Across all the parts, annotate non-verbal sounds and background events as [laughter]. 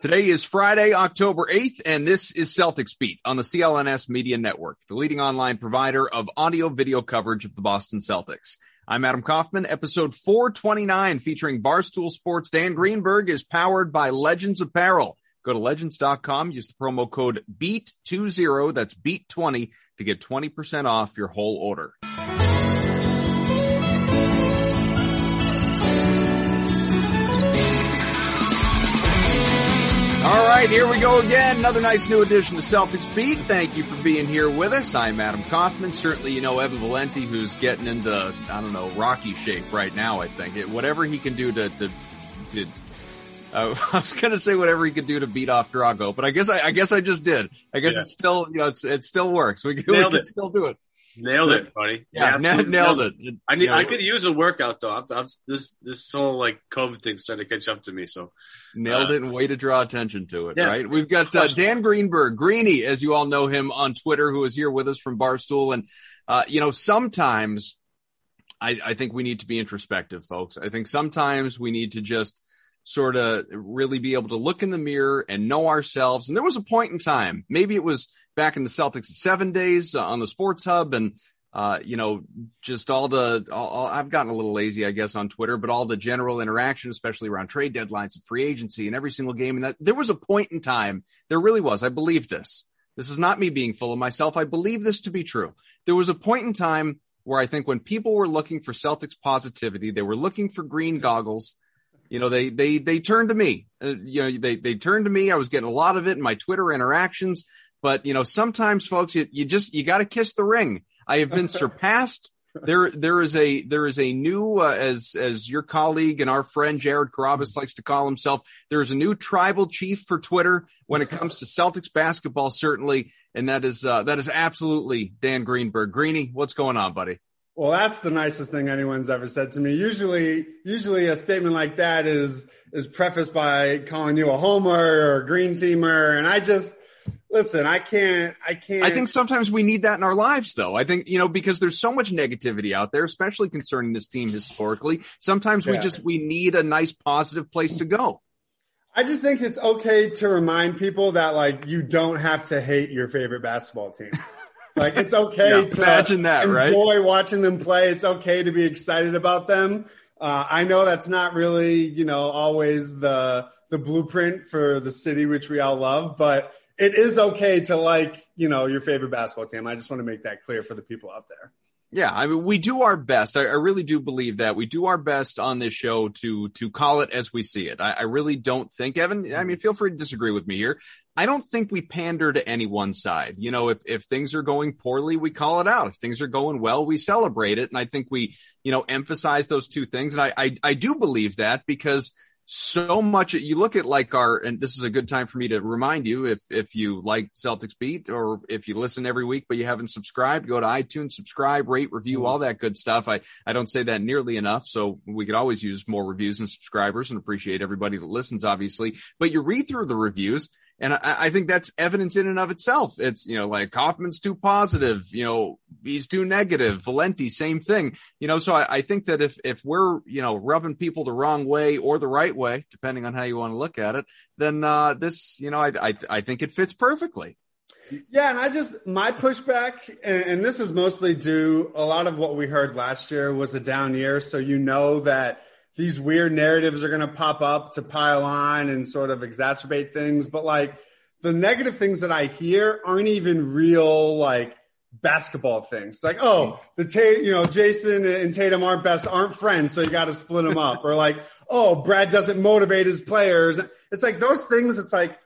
Today is Friday, October 8th, and this is Celtics Beat on the CLNS Media Network, the leading online provider of audio video coverage of the Boston Celtics. I'm Adam Kaufman. Episode 429 featuring Barstool Sports Dan Greenberg is powered by Legends Apparel. Go to legends.com, use the promo code BEAT20, that's BEAT20 to get 20% off your whole order. All right, here we go again. Another nice new edition to Celtics Beat. Thank you for being here with us. I'm Adam Kaufman. Certainly, you know Evan Valenti, who's getting into I don't know Rocky shape right now. I think it, whatever he can do to to, to uh, [laughs] I was going to say whatever he could do to beat off Drago, but I guess I, I guess I just did. I guess yeah. it still you know it's, it still works. We, we can it. still do it. Nailed it, buddy. Yeah, yeah nailed, nailed it. it. I need, I could use a workout though. I'm, I'm, this this whole like COVID thing's starting to catch up to me. So nailed uh, it and way to draw attention to it. Yeah. Right. We've got uh, Dan Greenberg, Greeny, as you all know him on Twitter, who is here with us from Barstool. And uh, you know, sometimes I, I think we need to be introspective, folks. I think sometimes we need to just sort of really be able to look in the mirror and know ourselves. And there was a point in time, maybe it was back in the Celtics seven days uh, on the Sports Hub, and uh, you know, just all the. All, I've gotten a little lazy, I guess, on Twitter, but all the general interaction, especially around trade deadlines and free agency and every single game, and that there was a point in time. There really was. I believe this. This is not me being full of myself. I believe this to be true. There was a point in time where I think when people were looking for Celtics positivity, they were looking for green goggles. You know, they they they turned to me. Uh, you know, they they turned to me. I was getting a lot of it in my Twitter interactions. But you know, sometimes folks, you, you just, you got to kiss the ring. I have been [laughs] surpassed. There, there is a, there is a new, uh, as, as your colleague and our friend Jared Carabis likes to call himself, there is a new tribal chief for Twitter when it [laughs] comes to Celtics basketball, certainly. And that is, uh, that is absolutely Dan Greenberg. Greeny, what's going on, buddy? Well, that's the nicest thing anyone's ever said to me. Usually, usually a statement like that is, is prefaced by calling you a homer or a green teamer. And I just, listen, I can't, I can't. I think sometimes we need that in our lives, though. I think, you know, because there's so much negativity out there, especially concerning this team historically. Sometimes yeah. we just, we need a nice positive place to go. I just think it's okay to remind people that, like, you don't have to hate your favorite basketball team. Like, it's okay yeah, to imagine that, enjoy right? watching them play. It's okay to be excited about them. Uh, I know that's not really, you know, always the the blueprint for the city which we all love, but it is okay to like, you know, your favorite basketball team. I just want to make that clear for the people out there. Yeah, I mean, we do our best. I, I, really do believe that we do our best on this show to to call it as we see it. I, I, really don't think, Evan. I mean, feel free to disagree with me here. I don't think we pander to any one side. You know, if if things are going poorly, we call it out. If things are going well, we celebrate it. And I think we, you know, emphasize those two things. And I I, I do believe that because so much you look at like our and this is a good time for me to remind you if if you like celtics beat or if you listen every week but you haven't subscribed go to itunes subscribe rate review mm-hmm. all that good stuff i i don't say that nearly enough so we could always use more reviews and subscribers and appreciate everybody that listens obviously but you read through the reviews and I, I, think that's evidence in and of itself. It's, you know, like Kaufman's too positive, you know, he's too negative. Valenti, same thing. You know, so I, I, think that if, if we're, you know, rubbing people the wrong way or the right way, depending on how you want to look at it, then, uh, this, you know, I, I, I think it fits perfectly. Yeah, and I just my pushback, and, and, this is mostly due. A lot of what we heard last year was a down year, so you know that these weird narratives are going to pop up to pile on and sort of exacerbate things. But like the negative things that I hear aren't even real, like basketball things. Like, oh, the Tate, you know, Jason and Tatum aren't best, aren't friends, so you got to split them up. or like, oh, Brad doesn't motivate his players. It's like those things. It's like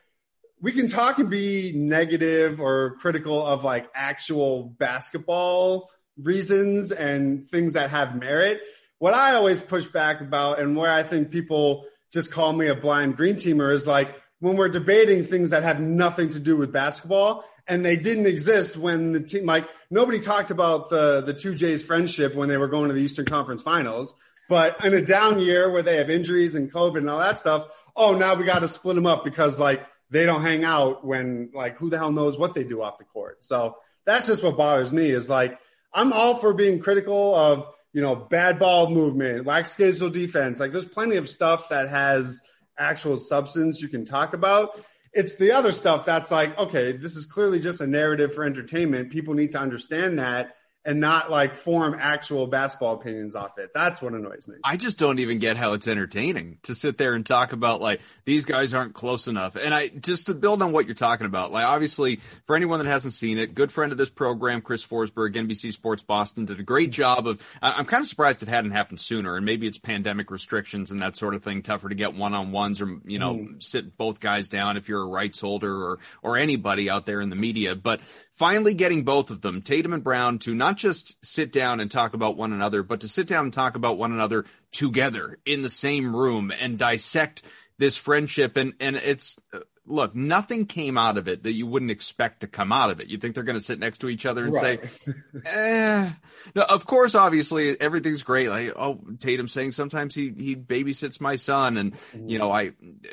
we can talk and be negative or critical of like actual basketball reasons and things that have merit. What I always push back about and where I think people just call me a blind green teamer is like when we're debating things that have nothing to do with basketball and they didn't exist when the team like nobody talked about the the two J's friendship when they were going to the Eastern Conference Finals. But in a down year where they have injuries and COVID and all that stuff, oh now we got to split them up because like they don't hang out when like who the hell knows what they do off the court. So that's just what bothers me is like I'm all for being critical of you know bad ball movement, schedule defense. Like there's plenty of stuff that has actual substance you can talk about. It's the other stuff that's like, okay, this is clearly just a narrative for entertainment. People need to understand that and not like form actual basketball opinions off it. That's what annoys me. I just don't even get how it's entertaining to sit there and talk about like these guys aren't close enough. And I just to build on what you're talking about, like obviously for anyone that hasn't seen it, good friend of this program, Chris Forsberg, NBC Sports Boston, did a great job of. I'm kind of surprised it hadn't happened sooner, and maybe it's pandemic restrictions and that sort of thing, tougher to get one on ones or you know mm. sit both guys down if you're a rights holder or or anybody out there in the media. But finally getting both of them, Tatum and Brown, to not just sit down and talk about one another, but to sit down and talk about one another together in the same room and dissect this friendship. And, and it's, look, nothing came out of it that you wouldn't expect to come out of it. You think they're going to sit next to each other and right. say, [laughs] eh. No, of course, obviously everything's great. Like, oh, Tatum saying sometimes he, he babysits my son. And, you know, I,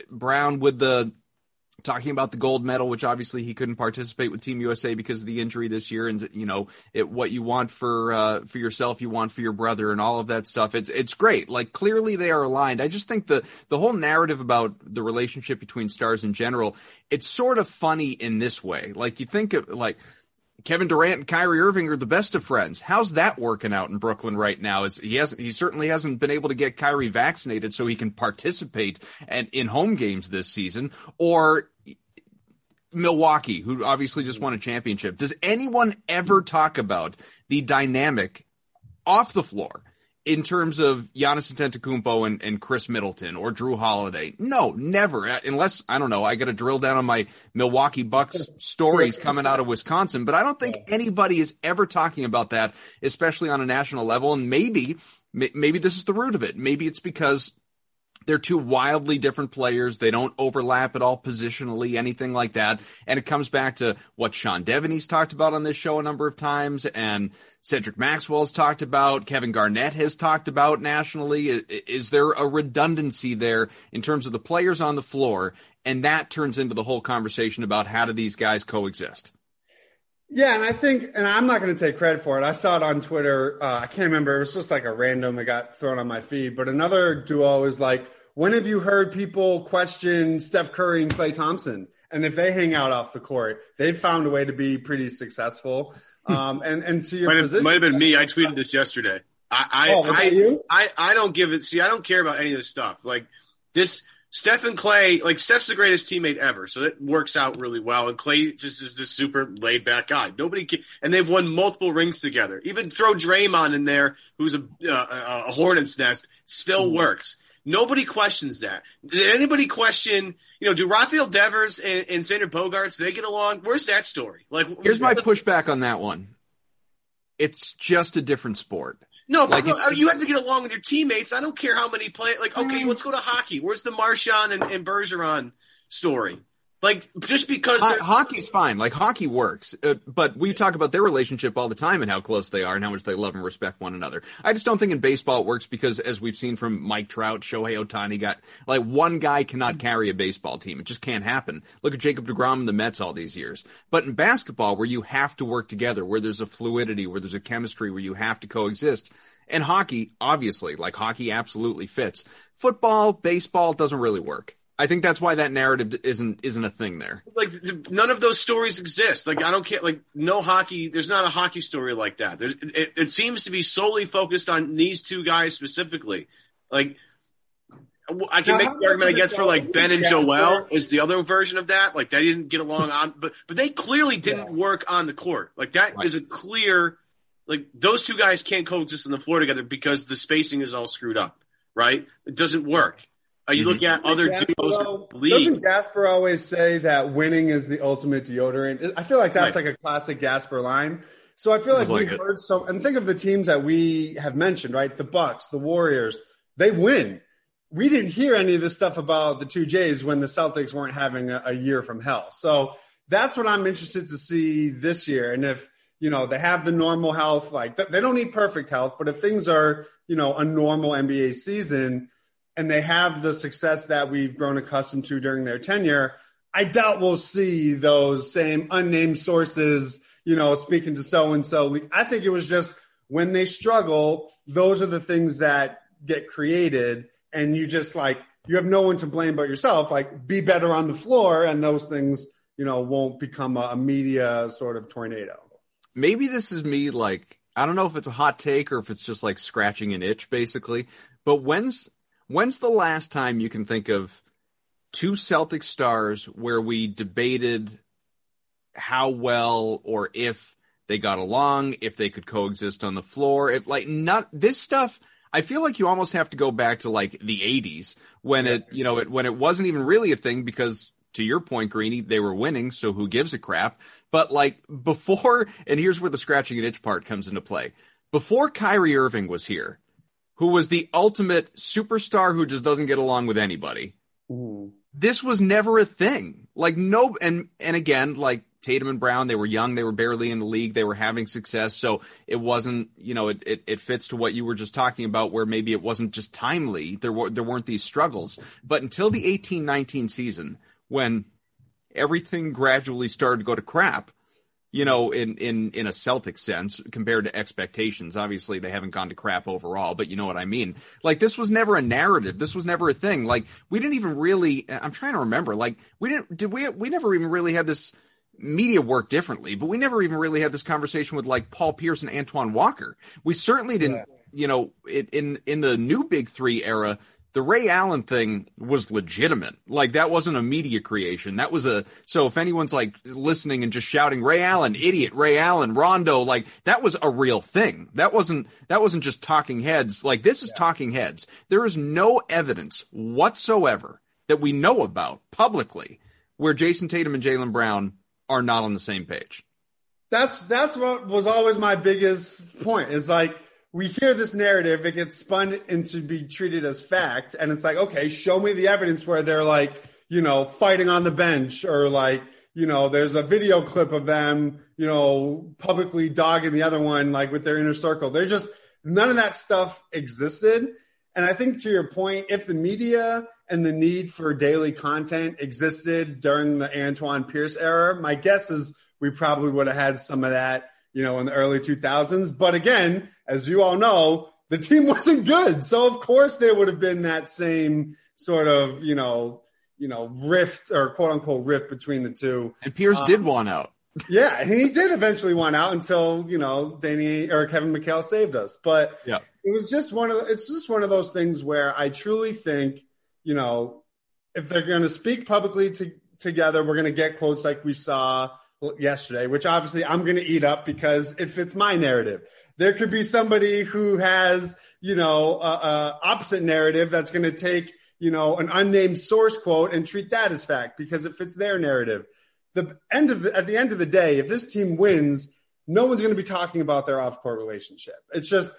Brown with the, talking about the gold medal, which obviously he couldn't participate with Team USA because of the injury this year, and you know it, what you want for uh, for yourself, you want for your brother, and all of that stuff. It's it's great. Like clearly they are aligned. I just think the the whole narrative about the relationship between stars in general, it's sort of funny in this way. Like you think of like Kevin Durant and Kyrie Irving are the best of friends. How's that working out in Brooklyn right now? Is he hasn't he certainly hasn't been able to get Kyrie vaccinated so he can participate and in home games this season or Milwaukee, who obviously just won a championship. Does anyone ever talk about the dynamic off the floor in terms of Giannis Antetokounmpo and, and Khris Middleton or Jrue Holiday. No, never. Uh, unless I don't know, I got to drill down on my Milwaukee Bucks stories coming out of Wisconsin. But I don't think anybody is ever talking about that, especially on a national level. And maybe, maybe this is the root of it. Maybe it's because they're two wildly different players. They don't overlap at all positionally, anything like that. And it comes back to what Sean Deveney's talked about on this show a number of times and Cedric Maxwell's talked about, Kevin Garnett has talked about nationally. Is there a redundancy there in terms of the players on the floor? And that turns into the whole conversation about how do these guys coexist? Yeah, and I think, and I'm not going to take credit for it. I saw it on Twitter. Uh, I can't remember. It was just like a random It got thrown on my feed. But another duo is like, when have you heard people question Steph Curry and Klay Thompson? And if they hang out off the court, they've found a way to be pretty successful. Um, and and to your might position, have, might have been me. I tweeted this yesterday. I I, oh, I, I, I don't give it. See, I don't care about any of this stuff. Like this Steph and Klay, like Steph's the greatest teammate ever, so it works out really well. And Klay just is this super laid back guy. Nobody can, and they've won multiple rings together. Even throw Draymond in there, who's a, uh, a hornet's nest, still mm-hmm. works. Nobody questions that. Did anybody question? You know, do Rafael Devers and, and Xander Bogaerts they get along? Where's that story? Like, here's my [laughs] pushback on that one. It's just a different sport. No, but like you have to get along with your teammates. I don't care how many play. Like, okay, mm. let's go to hockey. Where's the Marchand and, and Bergeron story? Like, just because Ho- hockey's fine. Like hockey works, uh, but we talk about their relationship all the time and how close they are and how much they love and respect one another. I just don't think in baseball it works because, as we've seen from Mike Trout, Shohei Ohtani, got like one guy cannot carry a baseball team. It just can't happen. Look at Jacob Degrom and the Mets all these years. But in basketball, where you have to work together, where there's a fluidity, where there's a chemistry, where you have to coexist and hockey, obviously, like hockey absolutely fits. Football, baseball doesn't really work. I think that's why that narrative isn't isn't a thing there. Like none of those stories exist. Like I don't care. Like no hockey. There's not a hockey story like that. There's it, it seems to be solely focused on these two guys specifically. Like I can now, make the argument, I guess, for like Ben and Joel is the other version of that. Like they didn't get along on, but but they clearly didn't yeah. work on the court. Like that right. is a clear, like those two guys can't coexist on the floor together because the spacing is all screwed up. Right? It doesn't work. Uh, you mm-hmm. look at other Gasparo, duos. Doesn't Gasper always say that winning is the ultimate deodorant? I feel like that's right. like a classic Gasper line. So I feel like, like we've heard so, and think of the teams that we have mentioned, right? The Bucks, the Warriors, they win. We didn't hear any of this stuff about the two Jays when the Celtics weren't having a, a year from hell. So that's what I'm interested to see this year. And if, you know, they have the normal health, like they don't need perfect health, but if things are, you know, a normal NBA season and they have the success that we've grown accustomed to during their tenure, I doubt we'll see those same unnamed sources you know, speaking to so and so. I think it was just when they struggle, those are the things that get created, and you just like you have no one to blame but yourself. Like, be better on the floor, and those things, you know, won't become a, a media sort of tornado. Maybe this is me like I don't know if it's a hot take or if it's just like scratching an itch, basically. But when's when's the last time you can think of two Celtic stars where we debated how well or if they got along, if they could coexist on the floor. If like not this stuff, I feel like you almost have to go back to like the 80s when it, you know, it, when it wasn't even really a thing because to your point, Greeny, they were winning, so who gives a crap? But like before, and here's where the scratching an itch part comes into play. Before Kyrie Irving was here, who was the ultimate superstar who just doesn't get along with anybody. Ooh. This was never a thing. Like no, and and again, like Tatum and Brown, they were young, they were barely in the league, they were having success. So it wasn't, you know, it, it, it, fits to what you were just talking about, where maybe it wasn't just timely. There were there weren't these struggles. But until the eighteen nineteen season, when everything gradually started to go to crap, you know, in in in a Celtic sense compared to expectations. Obviously, they haven't gone to crap overall, but you know what I mean. Like this was never a narrative. This was never a thing. Like we didn't even really. I'm trying to remember. Like we didn't. Did we? We never even really had this media work differently, but we never even really had this conversation with like Paul Pierce and Antoine Walker. We certainly didn't, yeah. you know, it, in in the new Big Three era, the Ray Allen thing was legitimate. Like that wasn't a media creation. That was a so if anyone's like listening and just shouting Ray Allen, idiot, Ray Allen, Rondo, like that was a real thing. That wasn't that wasn't just talking heads. Like this is yeah. talking heads. There is no evidence whatsoever that we know about publicly where Jayson Tatum and Jaylen Brown are not on the same page. That's that's what was always my biggest point. Is like we hear this narrative, it gets spun into be treated as fact, and it's like, okay, show me the evidence where they're like, you know, fighting on the bench, or like, you know, there's a video clip of them, you know, publicly dogging the other one, like with their inner circle. There's just none of that stuff existed. And I think to your point, if the media and the need for daily content existed during the Antoine Pierce era, my guess is we probably would have had some of that, you know, in the early 2000s. But again, as you all know, the team [laughs] wasn't good. So of course there would have been that same sort of, you know, you know, rift or quote unquote rift between the two. And Pierce um, did want out. yeah, he did eventually want out until, you know, Danny or Kevin McHale saved us. But yeah. it was just one of the, it's just one of those things where I truly think you know, if they're going to speak publicly to, together, we're going to get quotes like we saw yesterday, which obviously I'm going to eat up because it fits my narrative. There could be somebody who has, you know, a, a opposite narrative that's going to take, you know, an unnamed source quote and treat that as fact because it fits their narrative. The end of the, at the end of the day, if this team wins, no one's going to be talking about their off court relationship. It's just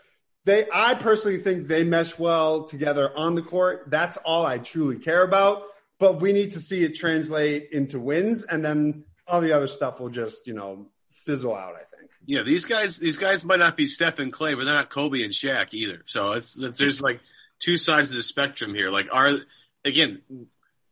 they I personally think they mesh well together on the court. That's all I truly care about. But we need to see it translate into wins, and then all the other stuff will just you know fizzle out. I think. Yeah, these guys these guys might not be Steph and Klay, but they're not Kobe and Shaq either. So it's, it's there's like two sides of the spectrum here. Like are again,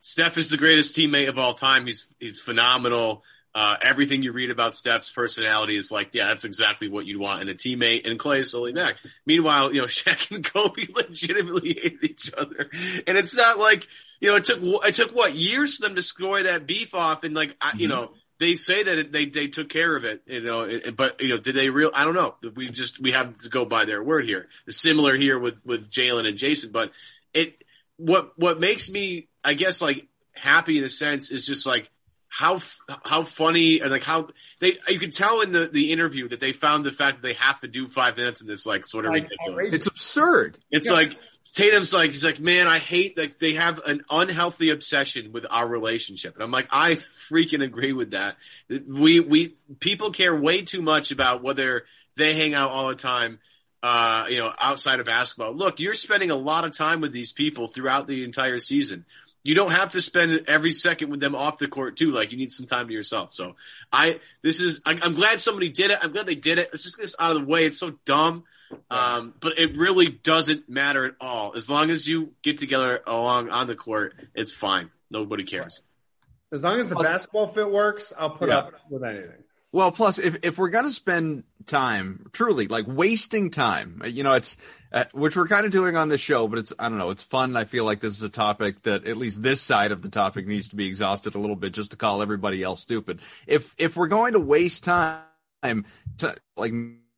Steph is the greatest teammate of all time. He's he's phenomenal. Uh, everything you read about Steph's personality is like, yeah, that's exactly what you'd want in a teammate. And Klay is solely Mac. Meanwhile, you know, [laughs] Shaq and Kobe legitimately hate each other, and it's not like you know it took it took what years for them to score that beef off, and like I, you mm-hmm. know they say that it, they they took care of it, you know, it, but you know, did they real? I don't know. We just we have to go by their word here. It's similar here with with Jaylen and Jayson, but it what what makes me, I guess, like happy in a sense is just like how how funny and like how they you can tell in the the interview that they found the fact that they have to do five minutes in this like sort of like, ridiculous. It's absurd. It's yeah. like Tatum's like he's like, man, I hate that they have an unhealthy obsession with our relationship, and I'm like, I freaking agree with that. We we people care way too much about whether they hang out all the time, uh, you know, outside of basketball. Look, you're spending a lot of time with these people throughout the entire season. You don't have to spend every second with them off the court too. Like you need some time to yourself. So I, this is, I, I'm glad somebody did it. I'm glad they did it. Let's just get this out of the way. It's so dumb. Um, but it really doesn't matter at all. As long as you get together along on the court, it's fine. Nobody cares. As long as the basketball fit works, I'll put yeah. up with anything. Well, plus if if we're gonna spend time, truly like wasting time, you know, it's uh, which we're kind of doing on this show, but it's I don't know, it's fun. I feel like this is a topic that at least this side of the topic needs to be exhausted a little bit, just to call everybody else stupid. If if we're going to waste time to like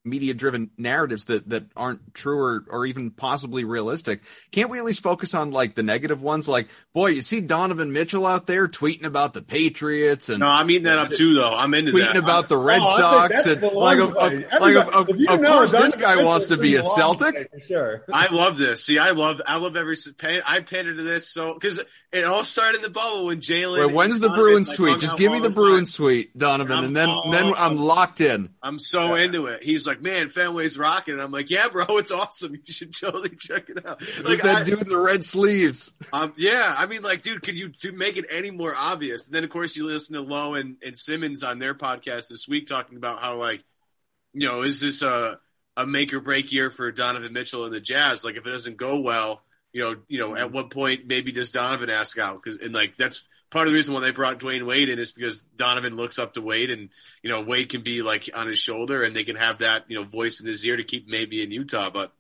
media driven narratives that, that aren't true or, or even possibly realistic. Can't we at least focus on like the negative ones? Like, boy, you see Donovan Mitchell out there tweeting about the Patriots and no, I'm eating that up too though. I'm into tweeting that. about the oh, Red oh, Sox and like, of, of, like of, of, of course this guy wants to be a Celtic. Sure. I love this. See, I love, I love every, I paid into this. So, cause it all started in the bubble when Jaylen. Wait, when's the Bruins like, tweet? Just give me the Bruins time. tweet, Donovan, and, and then oh, then I'm locked in. I'm so yeah. into it. He's like, man, Fenway's rocking. And I'm like, yeah, bro, it's awesome. You should totally [laughs] check it out. Like that I, dude in the red sleeves. Um, yeah, I mean, like, dude, could you make it any more obvious? And then of course you listen to Lowe and, and Simmons on their podcast this week talking about how like, you know, is this a a make or break year for Donovan Mitchell and the Jazz? Like, if it doesn't go well you know, you know, at mm-hmm. what point maybe does Donovan ask out? Because and like that's part of the reason why they brought Dwyane Wade in is because Donovan looks up to Wade, and you know Wade can be like on his shoulder, and they can have that you know voice in his ear to keep maybe in Utah, but.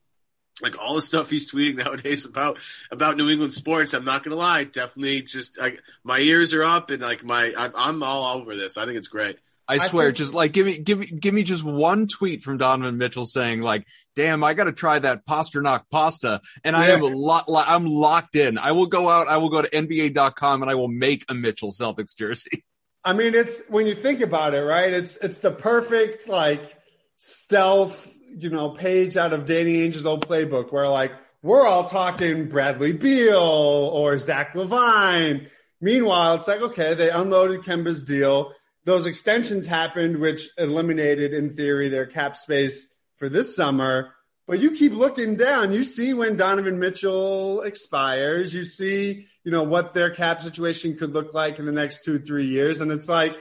Like all the stuff he's tweeting [laughs] nowadays about about New England sports, I'm not gonna lie, definitely just like my ears are up and like my I'm all over this. I think it's great. I swear, I think, just like give me, give me, give me just one tweet from Donovan Mitchell saying like, "Damn, I got to try that Pastrnak pasta," and yeah. I am a lot, I'm locked in. I will go out, I will go to NBA.com, and I will make a Mitchell Celtics jersey. [laughs] I mean, it's when you think about it, right? It's it's the perfect like stealth, you know, page out of Danny Ainge's old playbook, where like we're all talking Bradley Beal or Zach LaVine. Meanwhile, it's like okay, they unloaded Kemba's deal those extensions happened, which eliminated, in theory, their cap space for this summer. But you keep looking down, you see when Donovan Mitchell expires, you see, you know, what their cap situation could look like in the next two, three years. And it's like,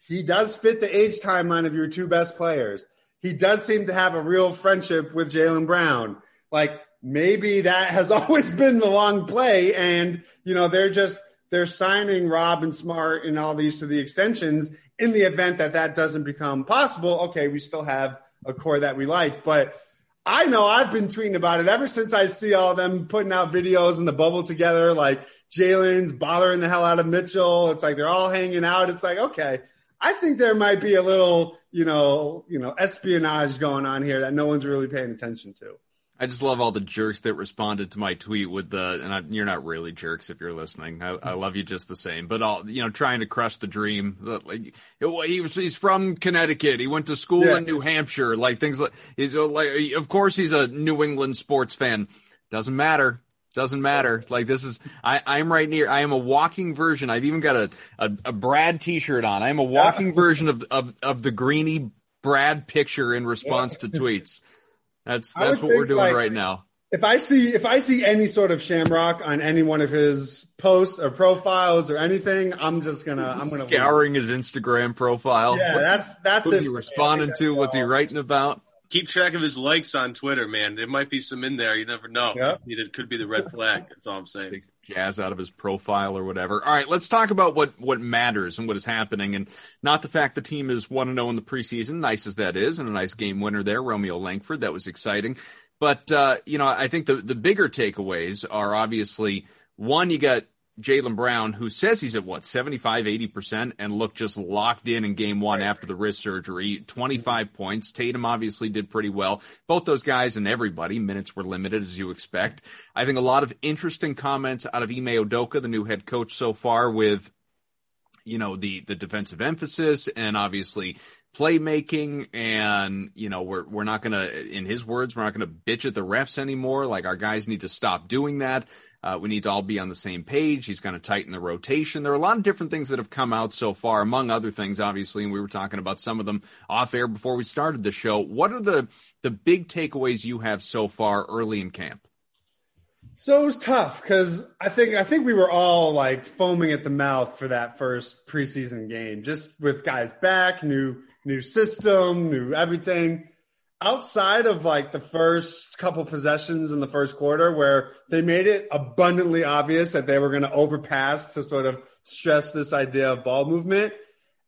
he does fit the age timeline of your two best players. He does seem to have a real friendship with Jaylen Brown. Like maybe that has [laughs] always been the long play. And, you know, they're just, they're signing Rob and Smart and all these to the extensions in the event that that doesn't become possible. Okay, we still have a core that we like, but I know I've been tweeting about it ever since I see all them putting out videos in the bubble together, like Jaylen's bothering the hell out of Mitchell. It's like they're all hanging out. It's like, okay, I think there might be a little, you know, you know, espionage going on here that no one's really paying attention to. I just love all the jerks that responded to my tweet with the, and I, you're not really jerks if you're listening. I, I, love you just the same, but all, you know, trying to crush the dream. Like, he was, he's from Connecticut. He went to school yeah. in New Hampshire. Like things like, he's uh, like, of course he's a New England sports fan. Doesn't matter. Doesn't matter. Like this is, I, I'm right near, I am a walking version. I've even got a, a, a Brad t-shirt on. I am a walking version of, of, of the greeny Brad picture in response to tweets. [laughs] That's that's what we're doing like, right now. If I see if I see any sort of Shamrock on any one of his posts or profiles or anything, I'm just gonna I'm gonna scouring leave. his Instagram profile. Yeah, what's, that's that's what's he responding to? What's he writing about? Keep track of his likes on Twitter, man. There might be some in there. You never know. Yep. It could be the red flag. That's all I'm saying. Jazz out of his profile or whatever. All right, let's talk about what what matters and what is happening, and not the fact the team is one to zero in the preseason, nice as that is, and a nice game winner there, Romeo Langford. That was exciting. But uh, you know, I think the the bigger takeaways are obviously one, you got Jaylen Brown, who says he's at what, 75, 80%, and looked just locked in in game one after the wrist surgery. 25 points. Tatum obviously did pretty well. Both those guys and everybody, minutes were limited as you expect. I think a lot of interesting comments out of Ime Udoka, the new head coach so far with, you know, the, the defensive emphasis and obviously playmaking and you know we're we're not going to in his words we're not going to bitch at the refs anymore like our guys need to stop doing that uh, we need to all be on the same page. He's going to tighten the rotation. There are a lot of different things that have come out so far, among other things, obviously, and we were talking about some of them off air before we started the show. What are the the big takeaways you have so far early in camp? So it was tough because I think I think we were all like foaming at the mouth for that first preseason game, just with guys back, new new system, new everything. Outside of like the first couple possessions in the first quarter where they made it abundantly obvious that they were going to overpass to sort of stress this idea of ball movement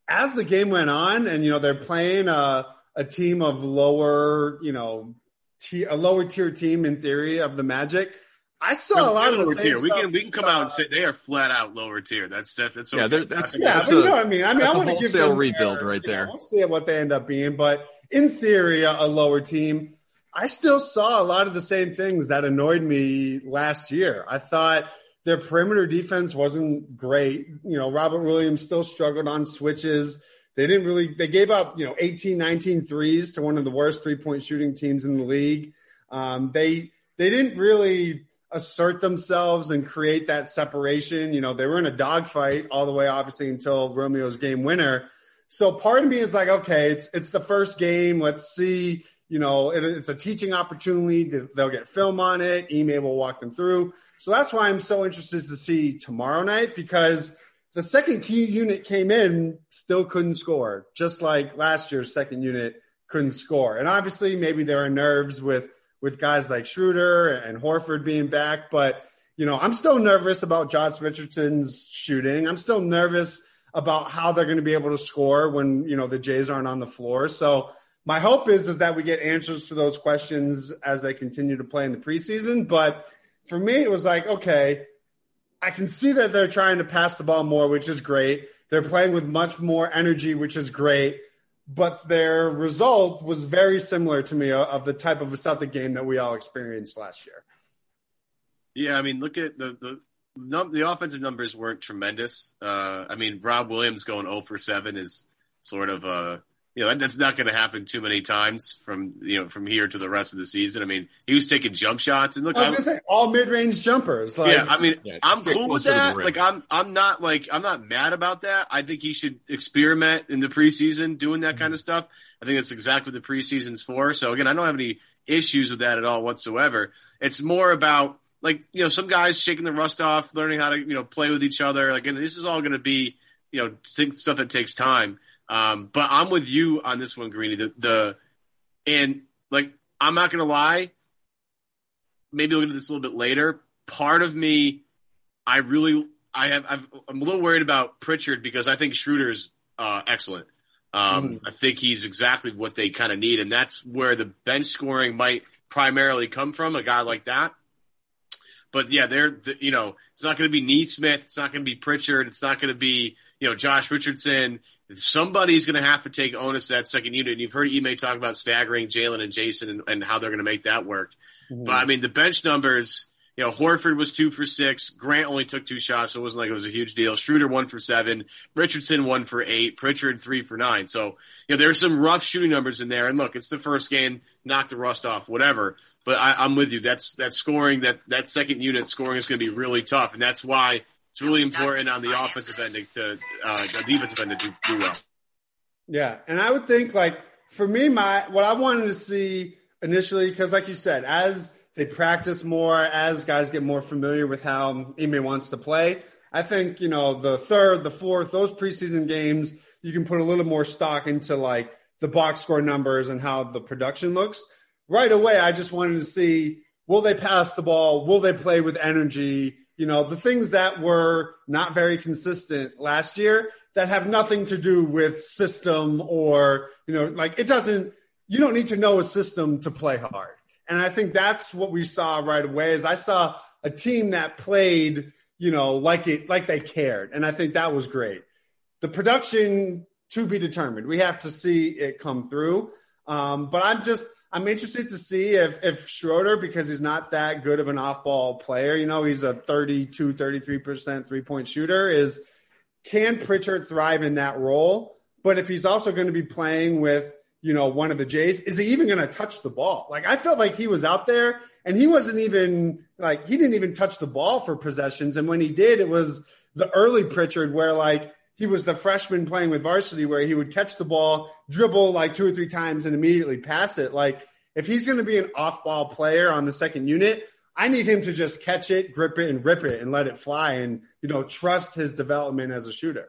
as the game went on and you know they're playing a, a team of lower you know t- a lower tier team in theory of the magic I saw a lot of the same tier. We can we can come out and say they are flat out lower tier. That's that's that's okay. yeah. That's, yeah, that's a, you know what I mean. I mean, I want to give them rebuild their, right there. Know, we'll see what they end up being, but in theory, a, a lower team. I still saw a lot of the same things that annoyed me last year. I thought their perimeter defense wasn't great. You know, Robert Williams still struggled on switches. They didn't really, they gave up, you know, 18, 19 threes to one of the worst three point shooting teams in the league. Um, they, they didn't really assert themselves and create that separation. You know, they were in a dogfight all the way, obviously, until Romeo's game winner. So part of me is like, okay, it's it's the first game. Let's see. You know, it, it's a teaching opportunity. They'll get film on it. Ime will walk them through. So that's why I'm so interested to see tomorrow night because the second key unit came in, still couldn't score, just like last year's second unit couldn't score. And obviously, maybe there are nerves with with guys like Schroeder and Horford being back, but you know, I'm still nervous about Josh Richardson's shooting. I'm still nervous about how they're going to be able to score when you know the Jays aren't on the floor. So my hope is is that we get answers to those questions as they continue to play in the preseason. But for me, it was like, okay, I can see that they're trying to pass the ball more, which is great. They're playing with much more energy, which is great. But their result was very similar to me of the type of a Celtic game that we all experienced last year. Yeah, I mean, look at the the num- the offensive numbers weren't tremendous. Uh, I mean, Rob Williams going 0 for 7 is sort of uh, you know that's not going to happen too many times from you know from here to the rest of the season. I mean, he was taking jump shots and look, I was going to say all mid range jumpers. Like, yeah, I mean, yeah, I'm cool with that. Like, I'm I'm not like I'm not mad about that. I think he should experiment in the preseason doing that mm-hmm. kind of stuff. I think that's exactly what the preseason's for. So again, I don't have any issues with that at all whatsoever. It's more about like you know some guys shaking the rust off, learning how to you know play with each other. Like, and this is all going to be you know stuff that takes time. Um, but I'm with you on this one, Greeny. The the and like I'm not going to lie. Maybe we'll get to this a little bit later. Part of me, I really, I have, i am a little worried about Pritchard because I think Schroeder's uh, excellent. Um, mm. I think he's exactly what they kind of need, and that's where the bench scoring might primarily come from. A guy like that. But yeah, they're the, you know it's not going to be Nesmith, it's not going to be Pritchard, it's not going to be you know Josh Richardson. Somebody's going to have to take onus that second unit. And you've heard Ime talk about staggering Jaylen and Jayson and, and, how they're going to make that work. Mm-hmm. But I mean, the bench numbers you know, Horford was two for six. Grant only took two shots, so it wasn't like it was a huge deal. Schroeder one for seven. Richardson one for eight. Pritchard three for nine. So, you know, there's some rough shooting numbers in there. And look, it's the first game, knock the rust off, whatever. But I, am with you. That's that scoring, that that second unit scoring is going to be really tough, and that's why it's really important on the offensive end to uh, the defensive end to do, do well. Yeah, and I would think like for me, my what I wanted to see initially, because like you said, as they practice more as guys get more familiar with how Ime wants to play. I think, you know, the third, the fourth, those preseason games, you can put a little more stock into like the box score numbers and how the production looks. Right away, I just wanted to see will they pass the ball? Will they play with energy? You know, the things that were not very consistent last year that have nothing to do with system or, you know, like it doesn't, you don't need to know a system to play hard. And I think that's what we saw right away is I saw a team that played you know, like it, like they cared. And I think that was great. The production to be determined. We have to see it come through. Um, but I'm just, I'm interested to see if, if Schroeder, because he's not that good of an off ball player, you know, he's a 32, 33% three point shooter is, can Pritchard thrive in that role? But if he's also going to be playing with, you know, one of the Jays, is he even going to touch the ball? Like I felt like he was out there and he wasn't even like he didn't even touch the ball for possessions. And when he did, it was the early Pritchard where like he was the freshman playing with varsity where he would catch the ball, dribble like two or three times, and immediately pass it. Like if he's going to be an off-ball player on the second unit, I need him to just catch it, grip it, and rip it, and let it fly, and you know trust his development as a shooter.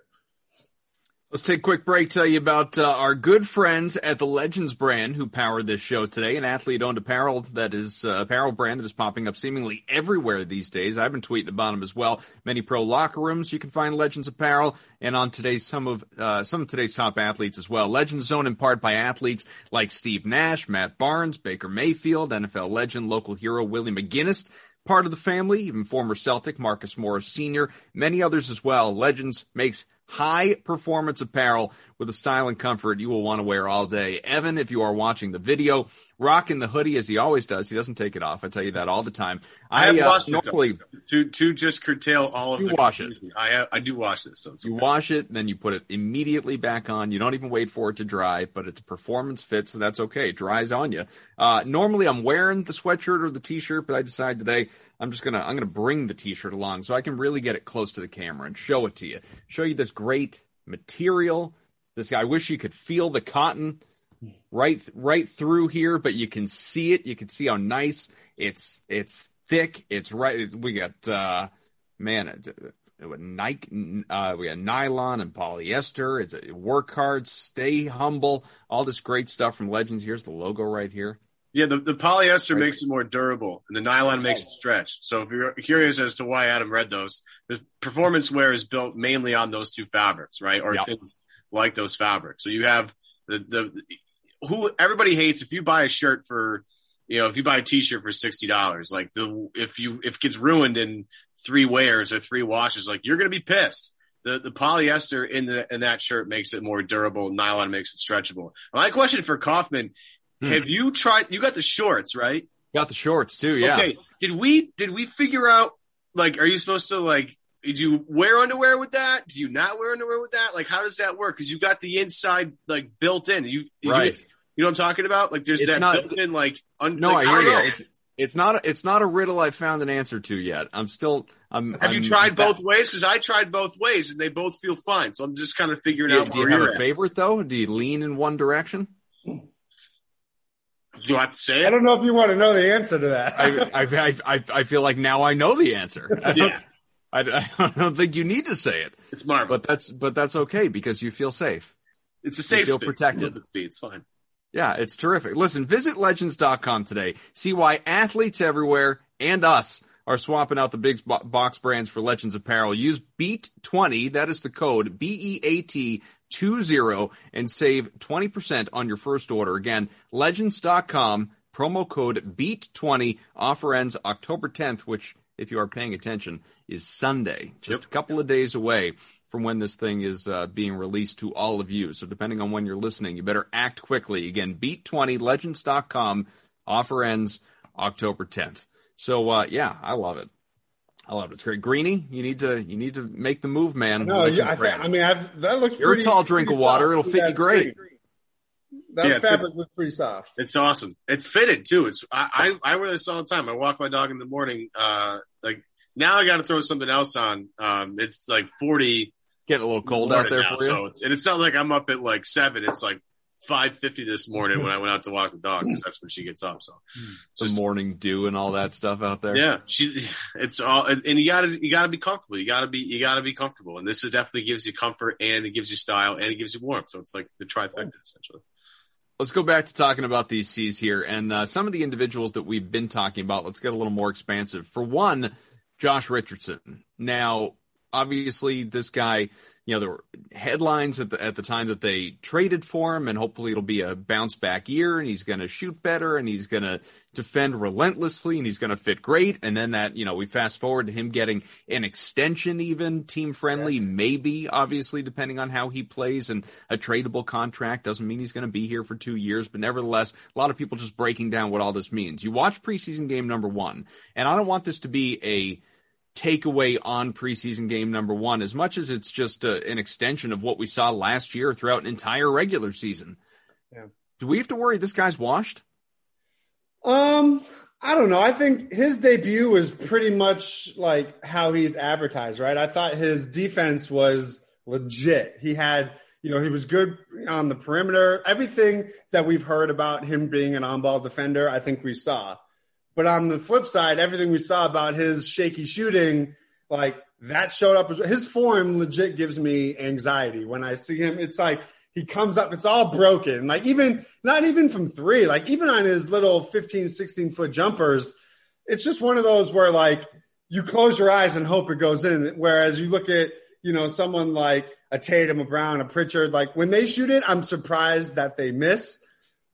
Let's take a quick break. Tell you about uh, our good friends at the Legends brand who powered this show today. An athlete-owned apparel that is uh, apparel brand that is popping up seemingly everywhere these days. I've been tweeting about them as well. Many pro locker rooms you can find Legends apparel, and on today's some of uh, some of today's top athletes as well. Legends owned in part by athletes like Steve Nash, Matt Barnes, Baker Mayfield, NFL legend, local hero Willie McGinest part of the family, even former Celtic Marcus Morris Sr., many others as well. Legends makes high performance apparel with a style and comfort you will want to wear all day. Evan, if you are watching the video, rocking the hoodie as he always does. He doesn't take it off. I tell you that all the time. I, I uh, normally to to just curtail all of you the wash it. I I do wash this. So you wash it, then you put it immediately back on. You don't even wait for it to dry, but it's a performance fit, so that's okay. It dries on you. Uh, normally I'm wearing the sweatshirt or the t-shirt, but I decided today I'm just gonna I'm gonna bring the t-shirt along so I can really get it close to the camera and show it to you. Show you this great material. This guy, I wish you could feel the cotton right right through here, but you can see it. You can see how nice it's it's thick. It's right. We got uh, man, it, it, Nike, uh, we got nylon and polyester. It's a work hard, stay humble. All this great stuff from Legends. Here's the logo right here. Yeah, the, the polyester right. makes it more durable, and the nylon makes it stretch. So if you're curious as to why Adam read those, the performance wear is built mainly on those two fabrics, right? Or yep. things like those fabrics. So you have the, the who everybody hates if you buy a shirt for you know if you buy a t-shirt for sixty dollars like the if you if it gets ruined in three wears or three washes like you're gonna be pissed the the polyester in the in that shirt makes it more durable nylon makes it stretchable my question for kaufman hmm. have you tried you got the shorts right got the shorts too yeah okay did we did we figure out like are you supposed to like do you wear underwear with that? Do you not wear underwear with that? Like, how does that work? Because you got the inside like built in. You, you right. You, know what I'm talking about? Like, there's it's that not, built in like. Un, no, like, I hear you. It's, it's not. A, it's not a riddle I found an answer to yet. I'm still. I'm. Have I'm, you tried both ways? Because I tried both ways and they both feel fine. So I'm just kind of figuring yeah, out. Do you have a at. favorite though? Do you lean in one direction? Do I have to say it? I don't know if you want to know the answer to that. I, I, I, I, feel like now I know the answer. yeah. I, [laughs] I don't think you need to say it. It's marvelous. But that's but that's okay because you feel safe. It's a safe. You feel protected. It's fine. Yeah, it's terrific. Listen, visit legends.com today. See why athletes everywhere and us are swapping out the big box brands for Legends apparel. Use BEAT20, that is the code, B-E-A-T 20 and save 20% on your first order. Again, legends.com, promo code BEAT20. Offer ends October 10th, which if you are paying attention, is Sunday, just yep. a couple of days away from when this thing is uh, being released to all of you. So depending on when you're listening, you better act quickly. Again, beat20legends.com offer ends October 10th. So uh, yeah, I love it. I love it. It's great. Greeny, you need to you need to make the move, man. No, yeah, I, th- I, mean I've, that looks. You're pretty, a tall drink of water. It'll fit you great. That yeah, fabric looks pretty soft. It's awesome. It's fitted too. It's I, I, I wear this all the time. I walk my dog in the morning. Uh, like now I got to throw something else on. Um, it's like 40. Getting a little cold out there now, for you. So it's, and it's not like I'm up at like seven. It's like 5:50 this morning when I went out to walk the dog because that's when she gets up. So the just, morning dew and all that stuff out there. Yeah, she. It's all, and you gotta you gotta be comfortable. You gotta be you gotta be comfortable, and this is definitely gives you comfort and it gives you style and it gives you warmth. So it's like the trifecta essentially. Let's go back to talking about these C's here and uh, some of the individuals that we've been talking about. Let's get a little more expansive. For one, Josh Richardson. Now, obviously, this guy you know, there were headlines at the, at the time that they traded for him and hopefully it'll be a bounce back year and he's going to shoot better and he's going to defend relentlessly and he's going to fit great. And then that, you know, we fast forward to him getting an extension, even team friendly, yeah. maybe obviously depending on how he plays and a tradable contract doesn't mean he's going to be here for two years. But nevertheless, a lot of people just breaking down what all this means. You watch preseason game number one and I don't want this to be a, takeaway on preseason game number one, as much as it's just a, an extension of what we saw last year throughout an entire regular season. Yeah. Do we have to worry this guy's washed? Um, I don't know. I think his debut was pretty much like how he's advertised, right? I thought his defense was legit. He had, you know, he was good on the perimeter. Everything that we've heard about him being an on ball defender, I think we saw. But on the flip side, everything we saw about his shaky shooting, like that showed up. His form legit gives me anxiety when I see him. It's like he comes up, it's all broken. Like even, not even from three, like even on his little 15, 16 foot jumpers, it's just one of those where like you close your eyes and hope it goes in. Whereas you look at, you know, someone like a Tatum, a Brown, a Pritchard, like when they shoot it, I'm surprised that they miss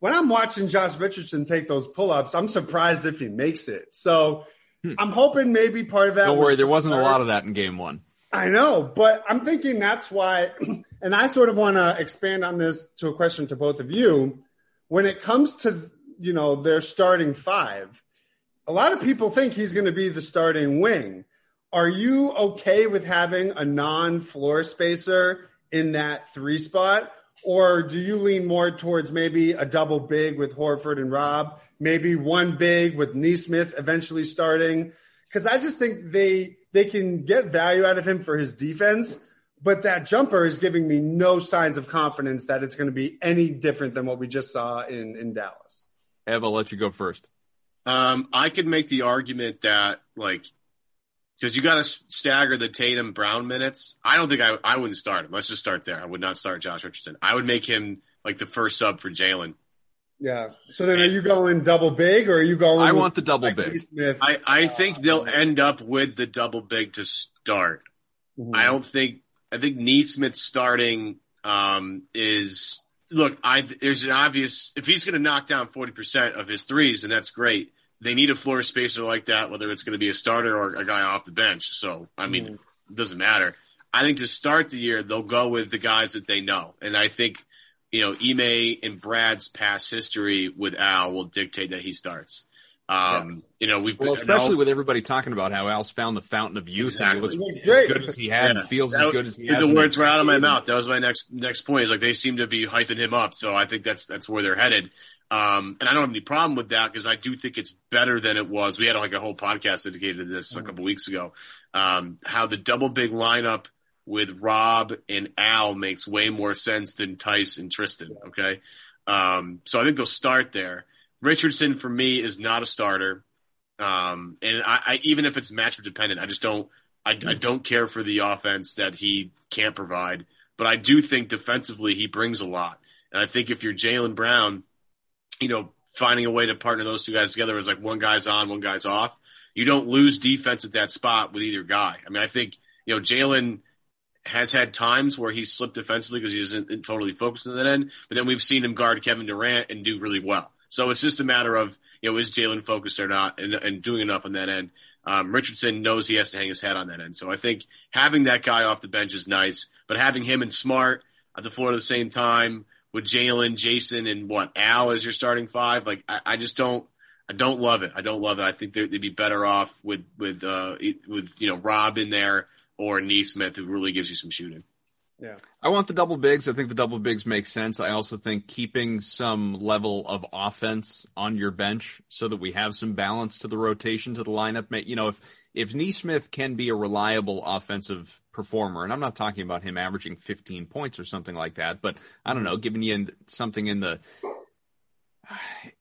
when I'm watching Josh Richardson take those pull ups, I'm surprised if he makes it. So hmm. I'm hoping maybe part of that. Don't worry, there wasn't start. a lot of that in game one. I know, but I'm thinking that's why, [clears throat] and I sort of want to expand on this to a question to both of you. When it comes to, you know, their starting five, a lot of people think he's going to be the starting wing. Are you okay with having a non floor spacer in that three spot? Or do you lean more towards maybe a double big with Horford and Rob, maybe one big with Nesmith eventually starting? Because I just think they they can get value out of him for his defense, but that jumper is giving me no signs of confidence that it's going to be any different than what we just saw in in Dallas. Ev, I'll let you go first. Um, I could make the argument that like because you got to stagger the Tatum Brown minutes. I don't think I I wouldn't start him. Let's just start there. I would not start Josh Richardson. I would make him like the first sub for Jaylen. Yeah. So then, are you going double big, or are you going? I want the double big. Smith? I I think they'll end up with the double big to start. Mm-hmm. I don't think I think Nesmith starting um, is look. I there's an obvious if he's going to knock down forty percent of his threes, and that's great they need a floor spacer like that, whether it's going to be a starter or a guy off the bench. So, I mean, mm. it doesn't matter. I think to start the year, they'll go with the guys that they know. And I think, you know, Ime and Brad's past history with Al will dictate that he starts. Um, yeah. you know, we've well, especially with everybody talking about how Al's found the fountain of youth exactly. and he looks as good as he had yeah. and feels that, as good as he has. The words were out of my mouth. That was my next next point. Is like they seem to be hyping him up, so I think that's that's where they're headed. Um, and I don't have any problem with that because I do think it's better than it was. We had like a whole podcast dedicated to this a mm-hmm. couple weeks ago. Um, how the double big lineup with Rob and Al makes way more sense than Theis and Tristan. Okay. Um, so I think they'll start there. Richardson for me is not a starter. Um, and I, I, even if it's matchup dependent, I just don't, I, I don't care for the offense that he can't provide, but I do think defensively he brings a lot. And I think if you're Jaylen Brown, you know, finding a way to partner those two guys together is like one guy's on, one guy's off. You don't lose defense at that spot with either guy. I mean, I think, you know, Jaylen has had times where he's slipped defensively because he isn't totally focused on that end, but then we've seen him guard Kevin Durant and do really well. So it's just a matter of, you know, is Jaylen focused or not and, and doing enough on that end. Um, Richardson knows he has to hang his head on that end. So I think having that guy off the bench is nice, but having him and Smart at the floor at the same time, with Jaylen, Jayson, and what Al as your starting five. Like I, I, just don't, I don't love it. I don't love it. I think they'd be better off with with uh with you know Rob in there or Nesmith who really gives you some shooting. Yeah. I want the double bigs. I think the double bigs make sense. I also think keeping some level of offense on your bench so that we have some balance to the rotation to the lineup. You know, if if Nesmith can be a reliable offensive performer, and I'm not talking about him averaging 15 points or something like that, but I don't know, giving you something in the